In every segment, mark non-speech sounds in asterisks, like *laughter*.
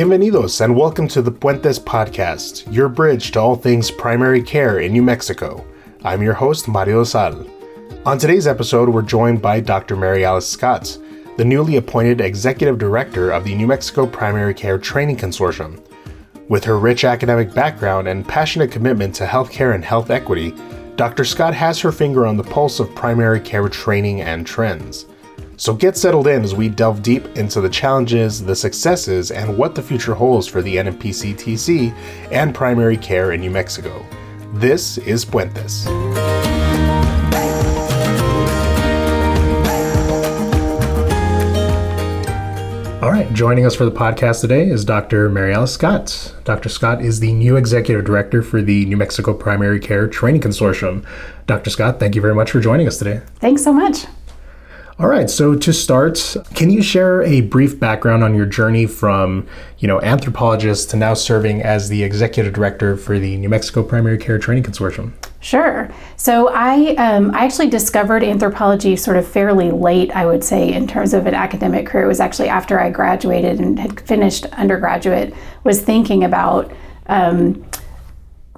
Bienvenidos and welcome to the Puentes Podcast, your bridge to all things primary care in New Mexico. I'm your host, Mario Sal. On today's episode, we're joined by Dr. Mary Alice Scott, the newly appointed Executive Director of the New Mexico Primary Care Training Consortium. With her rich academic background and passionate commitment to healthcare and health equity, Dr. Scott has her finger on the pulse of primary care training and trends. So get settled in as we delve deep into the challenges, the successes, and what the future holds for the NMPCTC and primary care in New Mexico. This is Puentes. All right, joining us for the podcast today is Dr. Mary Alice Scott. Dr. Scott is the new executive director for the New Mexico Primary Care Training Consortium. Dr. Scott, thank you very much for joining us today. Thanks so much. All right. So to start, can you share a brief background on your journey from, you know, anthropologist to now serving as the executive director for the New Mexico Primary Care Training Consortium? Sure. So I um, I actually discovered anthropology sort of fairly late, I would say, in terms of an academic career. It was actually after I graduated and had finished undergraduate. Was thinking about. Um,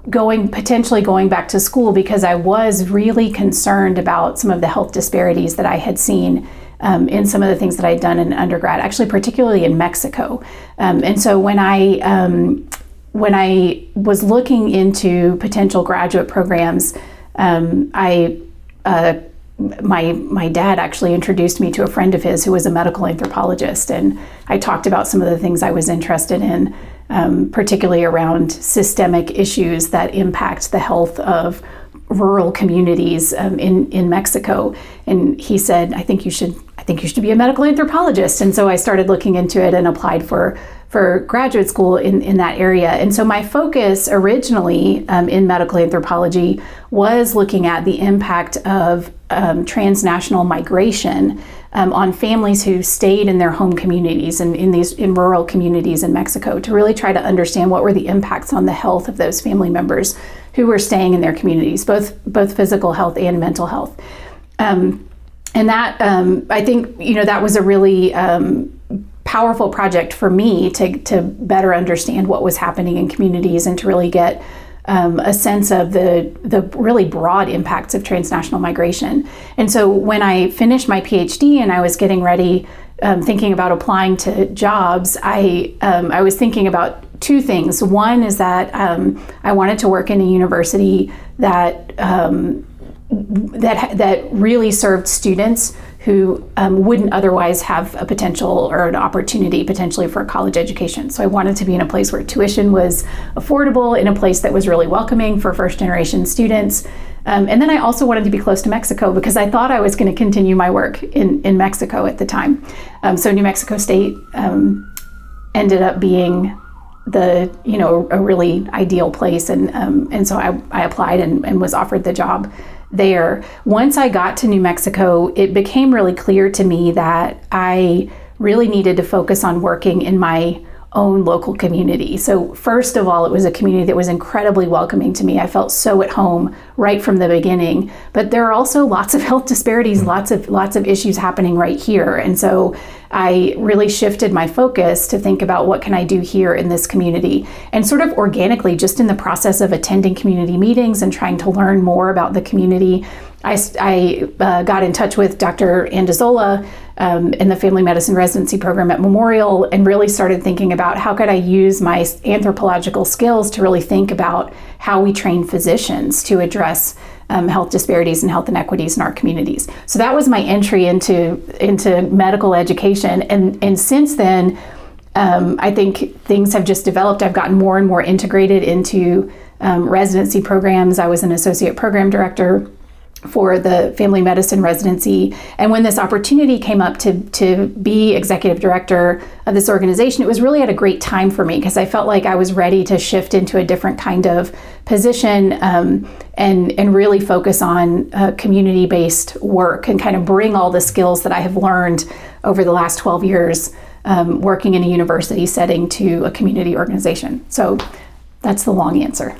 going potentially going back to school because I was really concerned about some of the health disparities that I had seen um, in some of the things that I'd done in undergrad, actually particularly in Mexico. Um, and so when I um, when I was looking into potential graduate programs, um, I uh, my my dad actually introduced me to a friend of his who was a medical anthropologist, and I talked about some of the things I was interested in um, particularly around systemic issues that impact the health of rural communities um, in in Mexico. And he said, "I think you should. I think you should be a medical anthropologist." And so I started looking into it and applied for for graduate school in, in that area. And so my focus originally um, in medical anthropology was looking at the impact of um, transnational migration um, on families who stayed in their home communities and in these in rural communities in Mexico to really try to understand what were the impacts on the health of those family members who were staying in their communities, both both physical health and mental health. Um, and that um, I think you know that was a really um, powerful project for me to to better understand what was happening in communities and to really get um, a sense of the the really broad impacts of transnational migration. And so when I finished my PhD and I was getting ready, um, thinking about applying to jobs, I um, I was thinking about two things. One is that um, I wanted to work in a university that that that really served students who um, wouldn't otherwise have a potential or an opportunity potentially for a college education. So I wanted to be in a place where tuition was affordable, in a place that was really welcoming for first generation students. Um, and then I also wanted to be close to Mexico because I thought I was going to continue my work in, in Mexico at the time. Um, so New Mexico State um, ended up being the you know a really ideal place and um, and so I, I applied and, and was offered the job there. Once I got to New Mexico, it became really clear to me that I really needed to focus on working in my own local community. So, first of all, it was a community that was incredibly welcoming to me. I felt so at home right from the beginning. But there are also lots of *laughs* health disparities, mm-hmm. lots of lots of issues happening right here. And so I really shifted my focus to think about what can I do here in this community. And sort of organically, just in the process of attending community meetings and trying to learn more about the community, I, I uh, got in touch with Dr. Andazola um, in the family medicine residency program at Memorial and really started thinking about how could I use my anthropological skills to really think about how we train physicians to address um, health disparities and health inequities in our communities. So that was my entry into into medical education, and and since then, um, I think things have just developed. I've gotten more and more integrated into um, residency programs. I was an associate program director for the family medicine residency. And when this opportunity came up to, to be executive director of this organization, it was really at a great time for me because I felt like I was ready to shift into a different kind of position um, and, and really focus on uh, community based work and kind of bring all the skills that I have learned over the last 12 years um, working in a university setting to a community organization. So that's the long answer.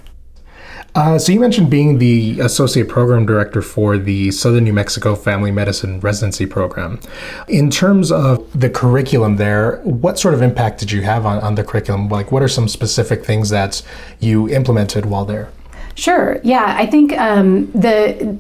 Uh, so you mentioned being the associate program director for the Southern New Mexico Family Medicine Residency Program. In terms of the curriculum there, what sort of impact did you have on, on the curriculum? Like, what are some specific things that you implemented while there? Sure. Yeah, I think um, the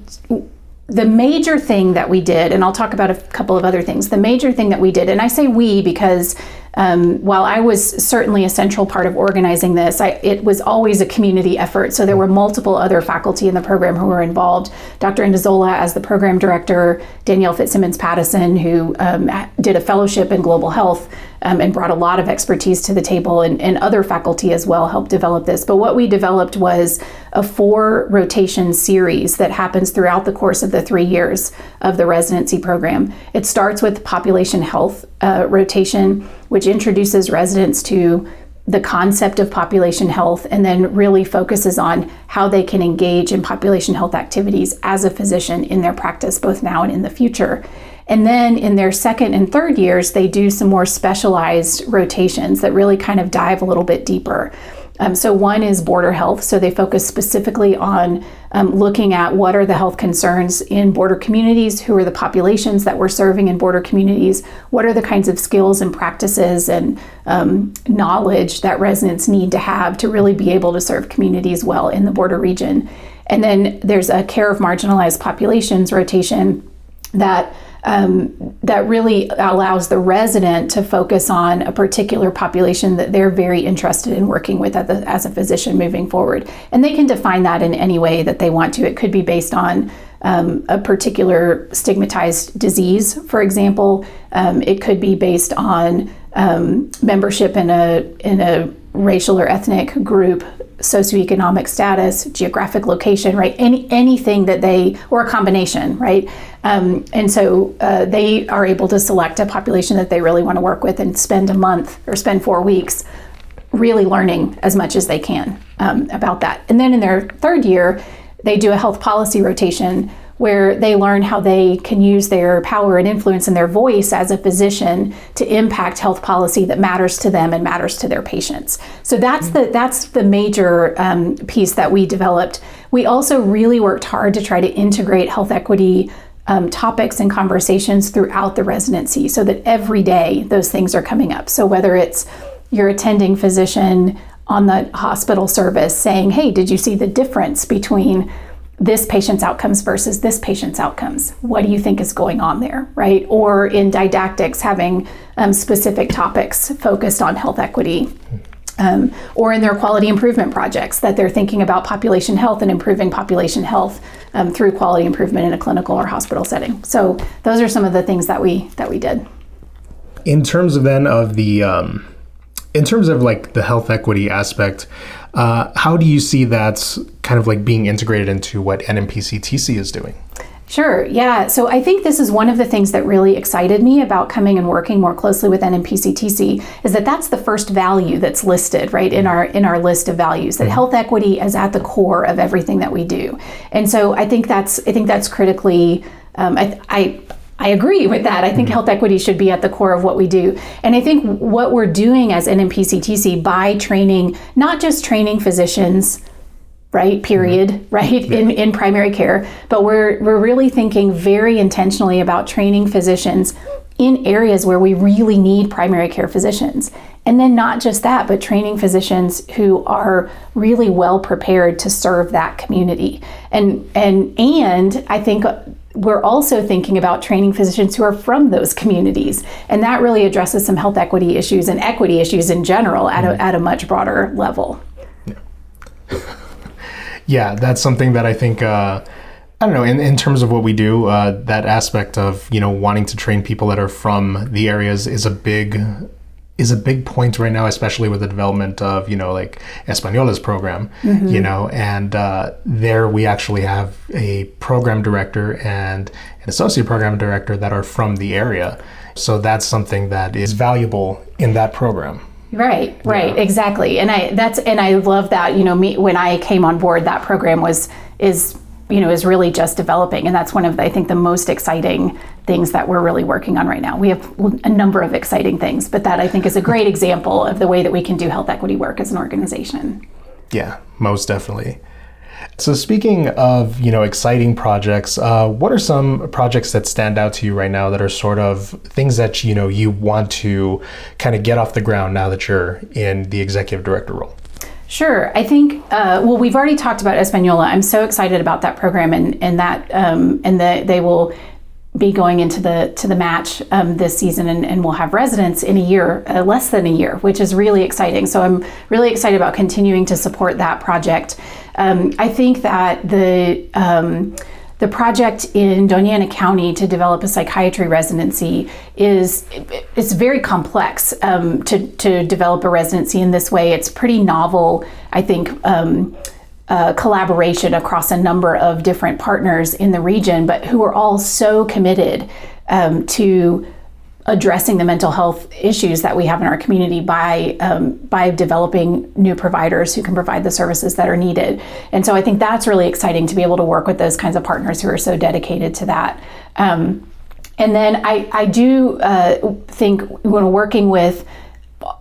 the major thing that we did, and I'll talk about a couple of other things. The major thing that we did, and I say we because um, while I was certainly a central part of organizing this, I, it was always a community effort. So there were multiple other faculty in the program who were involved. Dr. Andazola as the program director, Danielle Fitzsimmons Pattison, who um, did a fellowship in global health um, and brought a lot of expertise to the table, and, and other faculty as well helped develop this. But what we developed was a four rotation series that happens throughout the course of the three years of the residency program. It starts with population health uh, rotation, which introduces residents to the concept of population health and then really focuses on how they can engage in population health activities as a physician in their practice, both now and in the future. And then in their second and third years, they do some more specialized rotations that really kind of dive a little bit deeper. Um, so, one is border health. So, they focus specifically on um, looking at what are the health concerns in border communities, who are the populations that we're serving in border communities, what are the kinds of skills and practices and um, knowledge that residents need to have to really be able to serve communities well in the border region. And then there's a care of marginalized populations rotation that um, that really allows the resident to focus on a particular population that they're very interested in working with as a physician moving forward. And they can define that in any way that they want to. It could be based on um, a particular stigmatized disease, for example. Um, it could be based on um, membership in a in a racial or ethnic group socioeconomic status, geographic location, right? Any anything that they or a combination, right? Um, and so uh, they are able to select a population that they really want to work with and spend a month or spend four weeks really learning as much as they can um, about that. And then in their third year, they do a health policy rotation where they learn how they can use their power and influence and their voice as a physician to impact health policy that matters to them and matters to their patients. So that's the that's the major um, piece that we developed. We also really worked hard to try to integrate health equity um, topics and conversations throughout the residency so that every day those things are coming up. So whether it's your attending physician on the hospital service saying, hey, did you see the difference between this patient's outcomes versus this patient's outcomes. What do you think is going on there, right? Or in didactics, having um, specific topics focused on health equity. Um, or in their quality improvement projects that they're thinking about population health and improving population health um, through quality improvement in a clinical or hospital setting. So those are some of the things that we that we did. In terms of then of the um, in terms of like the health equity aspect, uh, how do you see that kind of like being integrated into what NMPCTC is doing? Sure, yeah. So I think this is one of the things that really excited me about coming and working more closely with NMPCTC is that that's the first value that's listed right in our in our list of values that mm-hmm. health equity is at the core of everything that we do. And so I think that's I think that's critically um, I, I I agree with that. I think mm-hmm. health equity should be at the core of what we do. And I think what we're doing as NMPCTC by training, not just training physicians, right, period, mm-hmm. right, in, in primary care, but we're, we're really thinking very intentionally about training physicians in areas where we really need primary care physicians. And then not just that, but training physicians who are really well prepared to serve that community. And and and I think we're also thinking about training physicians who are from those communities. And that really addresses some health equity issues and equity issues in general at, a, mm-hmm. at a much broader level. Yeah, *laughs* yeah that's something that I think. Uh, I don't know. In, in terms of what we do, uh, that aspect of you know wanting to train people that are from the areas is a big is a big point right now, especially with the development of you know like Española's program, mm-hmm. you know, and uh, there we actually have a program director and an associate program director that are from the area, so that's something that is valuable in that program. Right, right, yeah. exactly, and I that's and I love that you know me when I came on board that program was is you know is really just developing. And that's one of the, i think the most exciting things that we're really working on right now. We have a number of exciting things but that i think is a great *laughs* example of the way that we can do health equity work as an organization. Yeah most definitely So speaking of you know exciting projects, uh, what are some projects that stand out to you right now that are sort of things that you know you want to kind of get off the ground now that you're in the executive director role? Sure. I think, uh, well, we've already talked about Espanola. I'm so excited about that program and, and that, um, and the, they will be going into the to the match um, this season, and, and, we'll have residents in a year, uh, less than a year, which is really exciting. So I'm really excited about continuing to support that project. Um, I think that the um, the project in Doña Ana County to develop a psychiatry residency is it's very complex um, to to develop a residency in this way. It's pretty novel, I think um, uh, collaboration across a number of different partners in the region, but who are all so committed um, to addressing the mental health issues that we have in our community by um, by developing new providers who can provide the services that are needed. And so I think that's really exciting to be able to work with those kinds of partners who are so dedicated to that. Um, and then I, I do uh, think when working with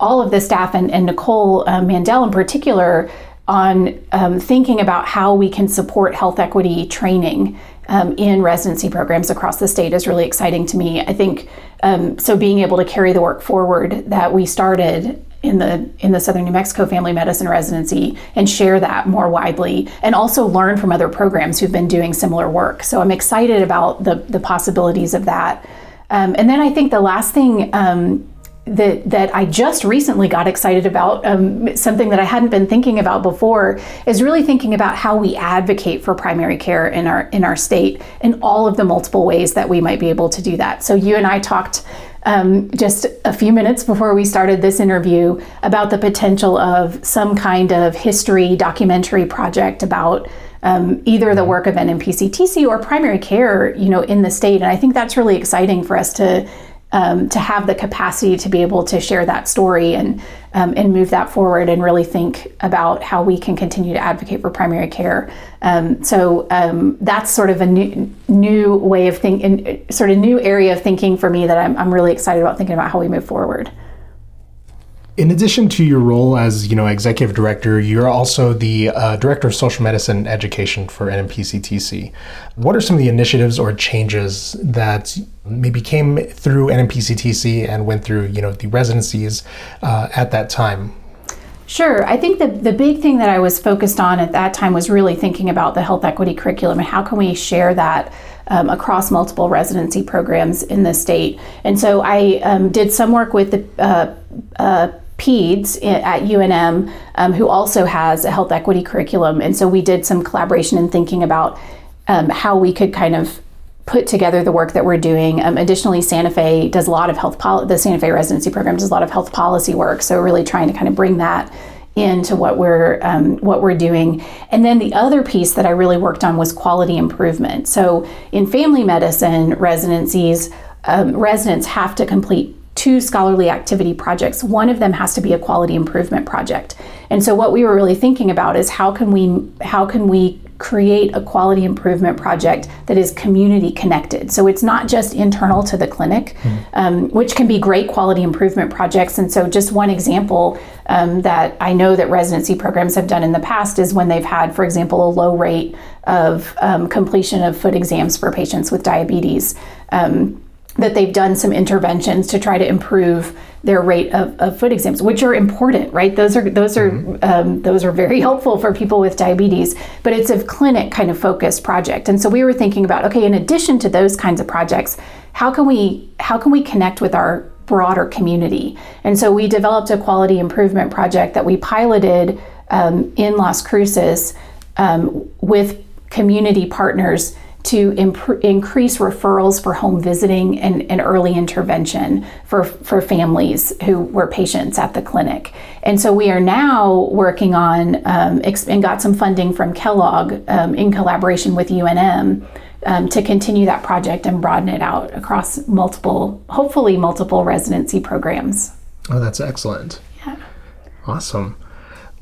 all of the staff and, and Nicole uh, Mandel in particular, on um, thinking about how we can support health equity training um, in residency programs across the state is really exciting to me. I think um, so. Being able to carry the work forward that we started in the in the Southern New Mexico Family Medicine residency and share that more widely, and also learn from other programs who've been doing similar work. So I'm excited about the the possibilities of that. Um, and then I think the last thing um, that that I just recently got excited about um, something that I hadn't been thinking about before is really thinking about how we advocate for primary care in our in our state and all of the multiple ways that we might be able to do that. So you and I talked um, just a few minutes before we started this interview about the potential of some kind of history documentary project about um, either the work of NMPCTC or primary care, you know, in the state. And I think that's really exciting for us to um, to have the capacity to be able to share that story and um, and move that forward and really think about how we can continue to advocate for primary care. Um, so um, that's sort of a new new way of thinking, sort of new area of thinking for me that I'm, I'm really excited about thinking about how we move forward. In addition to your role as you know executive director, you're also the uh, director of social medicine education for NMPCTC. What are some of the initiatives or changes that maybe came through NMPCTC and went through you know the residencies uh, at that time? Sure. I think the, the big thing that I was focused on at that time was really thinking about the health equity curriculum and how can we share that um, across multiple residency programs in the state. And so I um, did some work with the uh, uh, PEDS at UNM, um, who also has a health equity curriculum. And so we did some collaboration in thinking about um, how we could kind of put together the work that we're doing. Um, additionally, Santa Fe does a lot of health, policy, the Santa Fe residency program does a lot of health policy work. So really trying to kind of bring that into what we're um, what we're doing. And then the other piece that I really worked on was quality improvement. So in family medicine residencies, um, residents have to complete two scholarly activity projects. One of them has to be a quality improvement project. And so what we were really thinking about is how can we how can we create a quality improvement project that is community connected. So it's not just internal to the clinic, mm-hmm. um, which can be great quality improvement projects. And so just one example um, that I know that residency programs have done in the past is when they've had, for example, a low rate of um, completion of foot exams for patients with diabetes. Um, that they've done some interventions to try to improve their rate of, of foot exams, which are important, right? Those are those are mm-hmm. um, those are very *laughs* helpful for people with diabetes. But it's a clinic kind of focused project, and so we were thinking about okay, in addition to those kinds of projects, how can we how can we connect with our broader community? And so we developed a quality improvement project that we piloted um, in Las Cruces um, with community partners to imp- increase referrals for home visiting and, and, early intervention for, for families who were patients at the clinic. And so we are now working on um, ex- and got some funding from Kellogg um, in collaboration with UNM um, to continue that project and broaden it out across multiple, hopefully, multiple residency programs. Oh, that's excellent. Yeah. Awesome.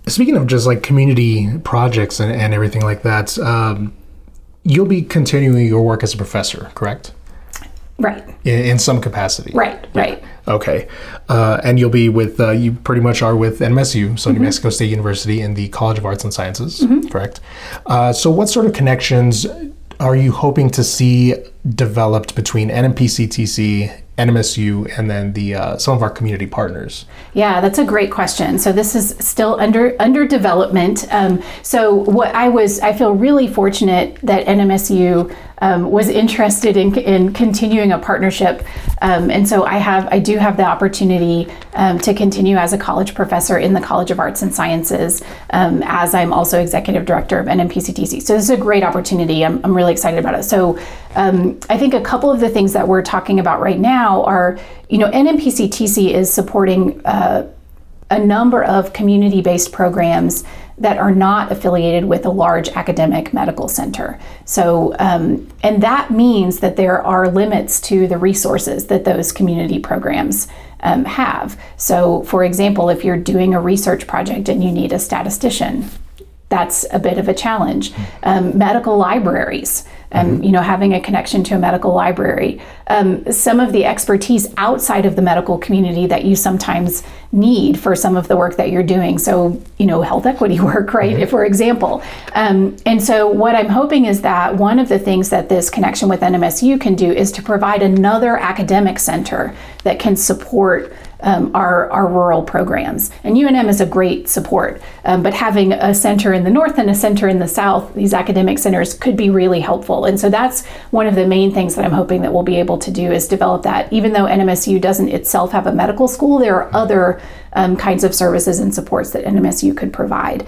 Speaking of just like community projects and, and everything like that, um, you'll be continuing your work as a professor, correct? Right. in, in some capacity. Right. Right. Okay. Uh, and you'll be with, uh, you pretty much are with NMSU, so New Mexico State University in the College of Arts and Sciences, correct? Uh, so, what sort of connections are you hoping to see developed between NMPCTC, NMSU, and then the uh, some of our community partners? Yeah, that's a great question. So this is still under under development. Um, so what I was, I feel really fortunate that NMSU um, was interested in, in continuing a partnership, um, and so I have, I do have the opportunity um, to continue as a college professor in the College of Arts and Sciences, um, as I'm also executive director of NMPCTC. So this is a great opportunity. I'm, I'm really excited about it. So um, I think a couple of the things that we're talking about right now are, you know, NMPCTC is supporting. Uh, a number of community based programs that are not affiliated with a large academic medical center. So, um, and that means that there are limits to the resources that those community programs um, have. So, for example, if you're doing a research project and you need a statistician, that's a bit of a challenge. Um, medical libraries, um, you know, having a connection to a medical library, um, some of the expertise outside of the medical community that you sometimes need for some of the work that you're doing. So, you know, health equity *laughs* work, right, for example. Um, and so, what I'm hoping is that one of the things that this connection with NMSU can do is to provide another academic center that can support um, our, our rural programs. And UNM is a great support, um, but having a center in the north and a center in the south, these academic centers could be really helpful. And so that's one of the main things that I'm hoping that we'll be able to do is develop that. Even though NMSU doesn't itself have a medical school, there are other um, kinds of services and supports that NMSU could provide.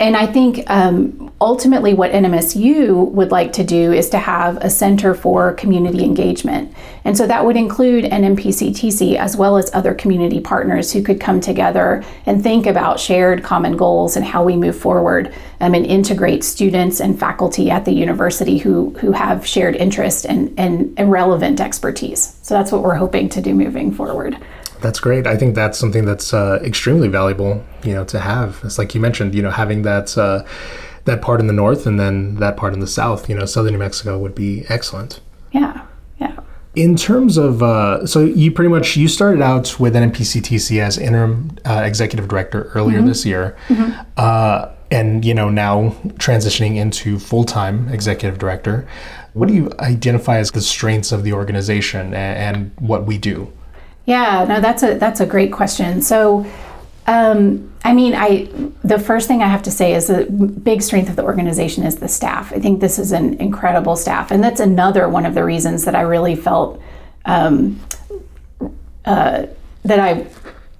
And I think um, ultimately what NMSU would like to do is to have a center for community engagement. And so that would include NMPCTC as well as other community partners who could come together and think about shared common goals and how we move forward um, and integrate students and faculty at the university who, who have shared interest and, and, and relevant expertise. So that's what we're hoping to do moving forward. That's great. I think that's something that's uh, extremely valuable, you know, to have. It's like you mentioned, you know, having that uh, that part in the north and then that part in the south. You know, southern New Mexico would be excellent. Yeah, yeah. In terms of, uh, so you pretty much you started out with NMPCTC as interim uh, executive director earlier this year, uh, and you know now transitioning into full time executive director. What do you identify as the strengths of the organization and, and what we do? Yeah, no, that's a that's a great question. So, um, I mean, I the first thing I have to say is the big strength of the organization is the staff. I think this is an incredible staff, and that's another one of the reasons that I really felt um, uh, that I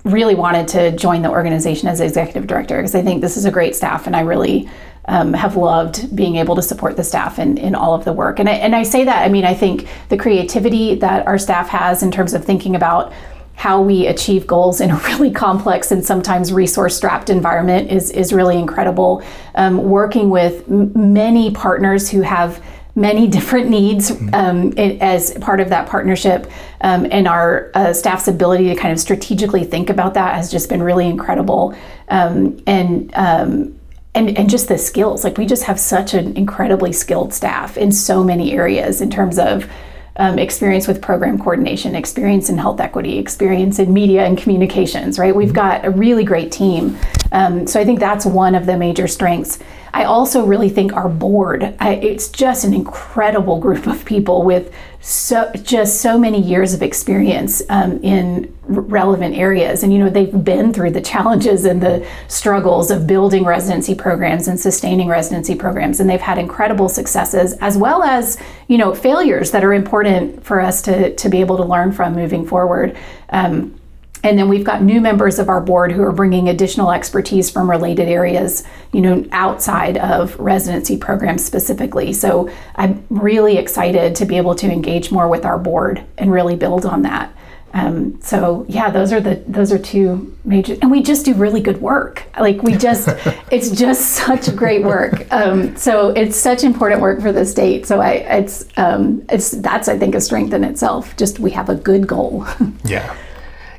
really wanted to join the organization as executive director because I think this is a great staff, and I really um, have loved being able to support the staff in, in all of the work. And I, and I say that, I mean, I think the creativity that our staff has in terms of thinking about how we achieve goals in a *laughs* really complex and sometimes resource strapped environment is, is really incredible. Um, working with m- many partners who have many *laughs* different needs um, it, as part of that partnership, um, and our uh, staff's ability to kind of strategically think about that has just been really incredible. Um, and um, and, and just the skills like we just have such an incredibly skilled staff in so many areas in terms of um, experience with program coordination experience in health equity experience in media and communications right? We've got a really great team. Um, so i think that's one of the major strengths i also really think our board I, it's just an incredible group of people with so just so many years of experience um, in r- relevant areas. And you know they've been through the challenges and the struggles of building residency programs and sustaining residency programs. And they've had incredible successes as well as you know failures that are important for us to to be able to learn from moving forward. Um, and then we've got new members of our board who are bringing additional expertise from related areas, you know, outside of residency programs specifically. So I'm really excited to be able to engage more with our board and really build on that. Um, so yeah, those are the those are two major, and we just do really good work. Like we just, *laughs* it's just such great work. Um, so it's such important work for the state. So I, it's um, it's that's I think a strength in itself. Just we have a good goal. *laughs* Yeah,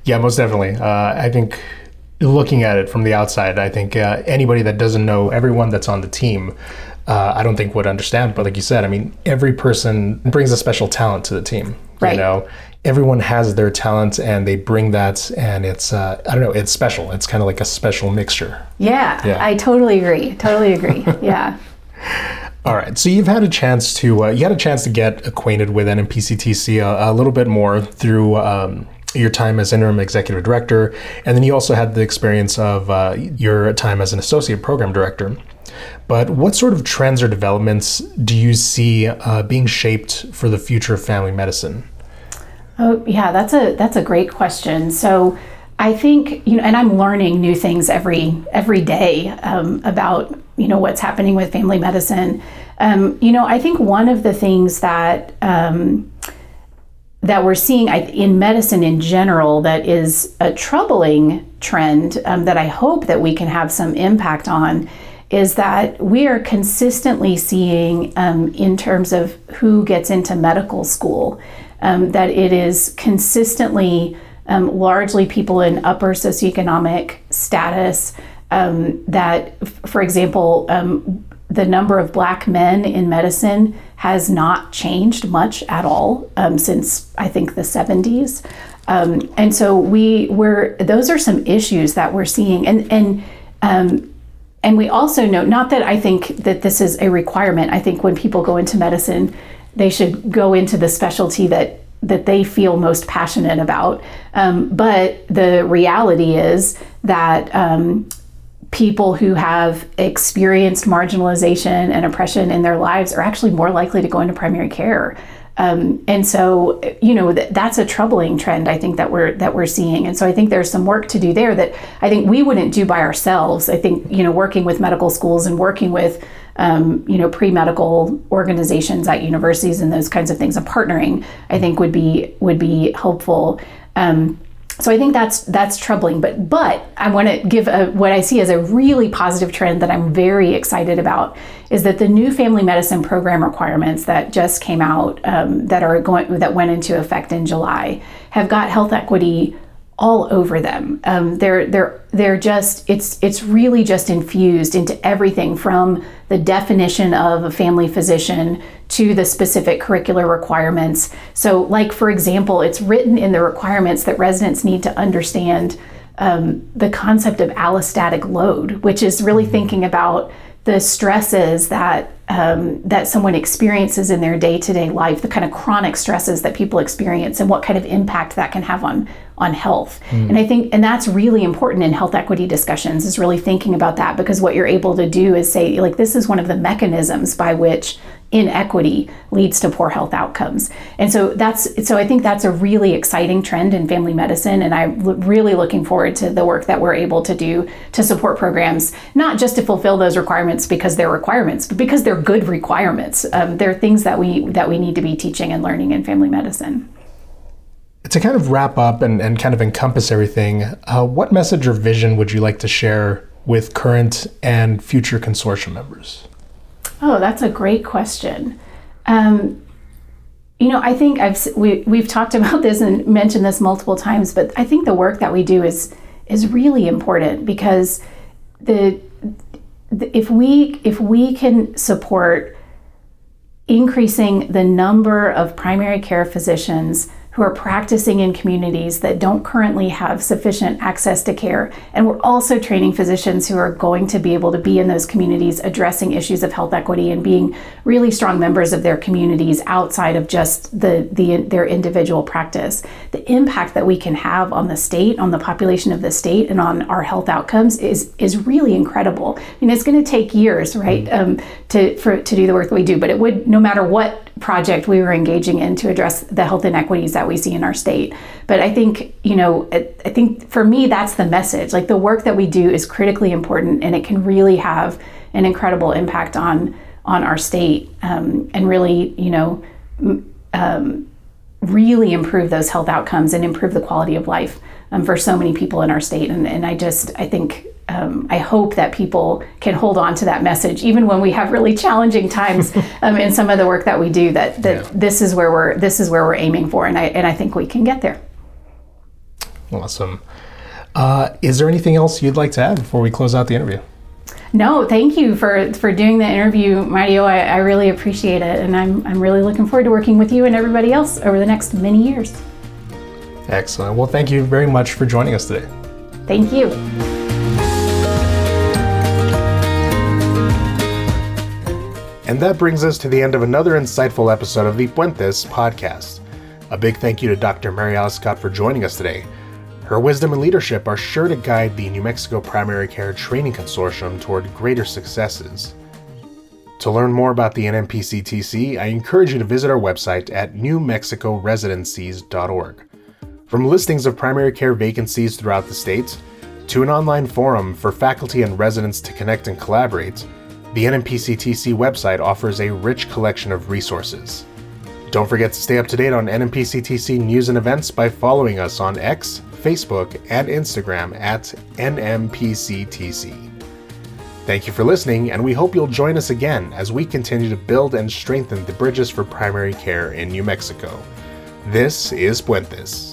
yeah, most definitely. Uh, I think looking at it from the outside, I think uh, anybody that doesn't know everyone that's on the team, uh, I don't think would understand. But like you said, I mean, every person brings a special talent to the team. Right. You know, everyone has their talent and they bring that, and it's uh, I don't know, it's special. It's kind of like a special mixture. Yeah, Yeah. I totally agree. Totally agree. *laughs* yeah. All right, so you've had a chance to uh, you had a chance to get acquainted with NMPCTC a, a little bit more through um, your time as interim executive director, and then you also had the experience of uh, your time as an associate program director. But what sort of trends or developments do you see uh, being shaped for the future of family medicine? Oh, yeah, that's a that's a great question. So, I think you know, and I'm learning new things every every day um, about you know what's happening with family medicine. Um, you know, I think one of the things that um, that we're seeing in medicine in general that is a troubling trend um, that I hope that we can have some impact on is that we are consistently seeing um, in terms of who gets into medical school um, that it is consistently um, largely people in upper socioeconomic status um, that for example um, the number of black men in medicine has not changed much at all um, since I think the 70s. Um, and so we were those are some issues that we're seeing and and um, and we also know not that I think that this is a requirement. I think when people go into medicine, they should go into the specialty that that they feel most passionate about. Um, but the reality is that um, people who have experienced marginalization and oppression in their lives are actually more likely to go into primary care. Um, and so, you know, th- that's a troubling trend. I think that we're that we're seeing, and so I think there's some work to do there that I think we wouldn't do by ourselves. I think you know, working with medical schools and working with um, you know pre-medical organizations at universities and those kinds of things, and partnering, I think would be would be helpful. Um, so I think that's that's troubling. But but I want to give a, what I see as a really positive trend that I'm very excited about is that the new family medicine program requirements that just came out um, that are going that went into effect in July have got health equity all over them. Um, they're they're they're just it's it's really just infused into everything from the definition of a family physician to the specific curricular requirements. So, like for example, it's written in the requirements that residents need to understand um, the concept of allostatic load, which is really thinking about the stresses that um, that someone experiences in their day-to-day life, the kind of chronic stresses that people experience, and what kind of impact that can have on on health. And I think, and that's really important in health equity discussions, is really thinking about that because what you're able to do is say, like, this is one of the mechanisms by which inequity leads to poor health outcomes. And so that's so I think that's a really exciting trend in family medicine and I'm really looking forward to the work that we're able to do to support programs not just to fulfill those requirements because they're requirements but because they're good requirements. Um, they're things that we that we need to be teaching and learning in family medicine. To kind of wrap up and, and kind of encompass everything, uh, what message or vision would you like to share with current and future consortium members? Oh, that's a great question. Um, you know, I think I've we we've talked *laughs* about this and mentioned this multiple times, but I think the work that we do is is really important because the, the if we if we can support increasing the number of primary care physicians who are practicing in communities that don't currently have sufficient access to care. And we're also training physicians who are going to be able to be in those communities addressing issues of health equity and being really strong members of their communities outside of just the, the their individual practice. The impact that we can have on the state, on the population of the state, and on our health outcomes is is really incredible. I mean, it's going to take years, right, um, to for to do the work that we do. But it would, no matter what project we were engaging in to address the health inequities that we see in our state. But I think, you know, I think for me, that's the message. Like the work that we do is critically important and it can really have an incredible impact on on our state um, and really, you know, um, really improve those health outcomes and improve the quality of life um, for so many people in our state. And, and I just, I think, um, I hope that people can hold on to that message, even when we have really challenging times *laughs* um, in some of the work that we do. That that Yeah. this is where we're this is where we're aiming for, and I and I think we can get there. Awesome. Uh, is there anything else you'd like to add before we close out the interview? No, thank you for for doing the interview, Mario. I, I really appreciate it, and I'm I'm really looking forward to working with you and everybody else over the next many years. Excellent. Well, thank you very much for joining us today. Thank you. And that brings us to the end of another insightful episode of the Puentes podcast. A big thank you to Dr. Mary Alice Scott for joining us today. Her wisdom and leadership are sure to guide the New Mexico Primary Care Training Consortium toward greater successes. To learn more about the NMPCTC, I encourage you to visit our website at newmexicoresidencies.org. From listings of primary care vacancies throughout the state, to an online forum for faculty and residents to connect and collaborate, the NMPCTC website offers a rich collection of resources. Don't forget to stay up to date on NMPCTC news and events by following us on X, Facebook, and Instagram at NMPCTC. Thank you for listening, and we hope you'll join us again as we continue to build and strengthen the bridges for primary care in New Mexico. This is Puentes.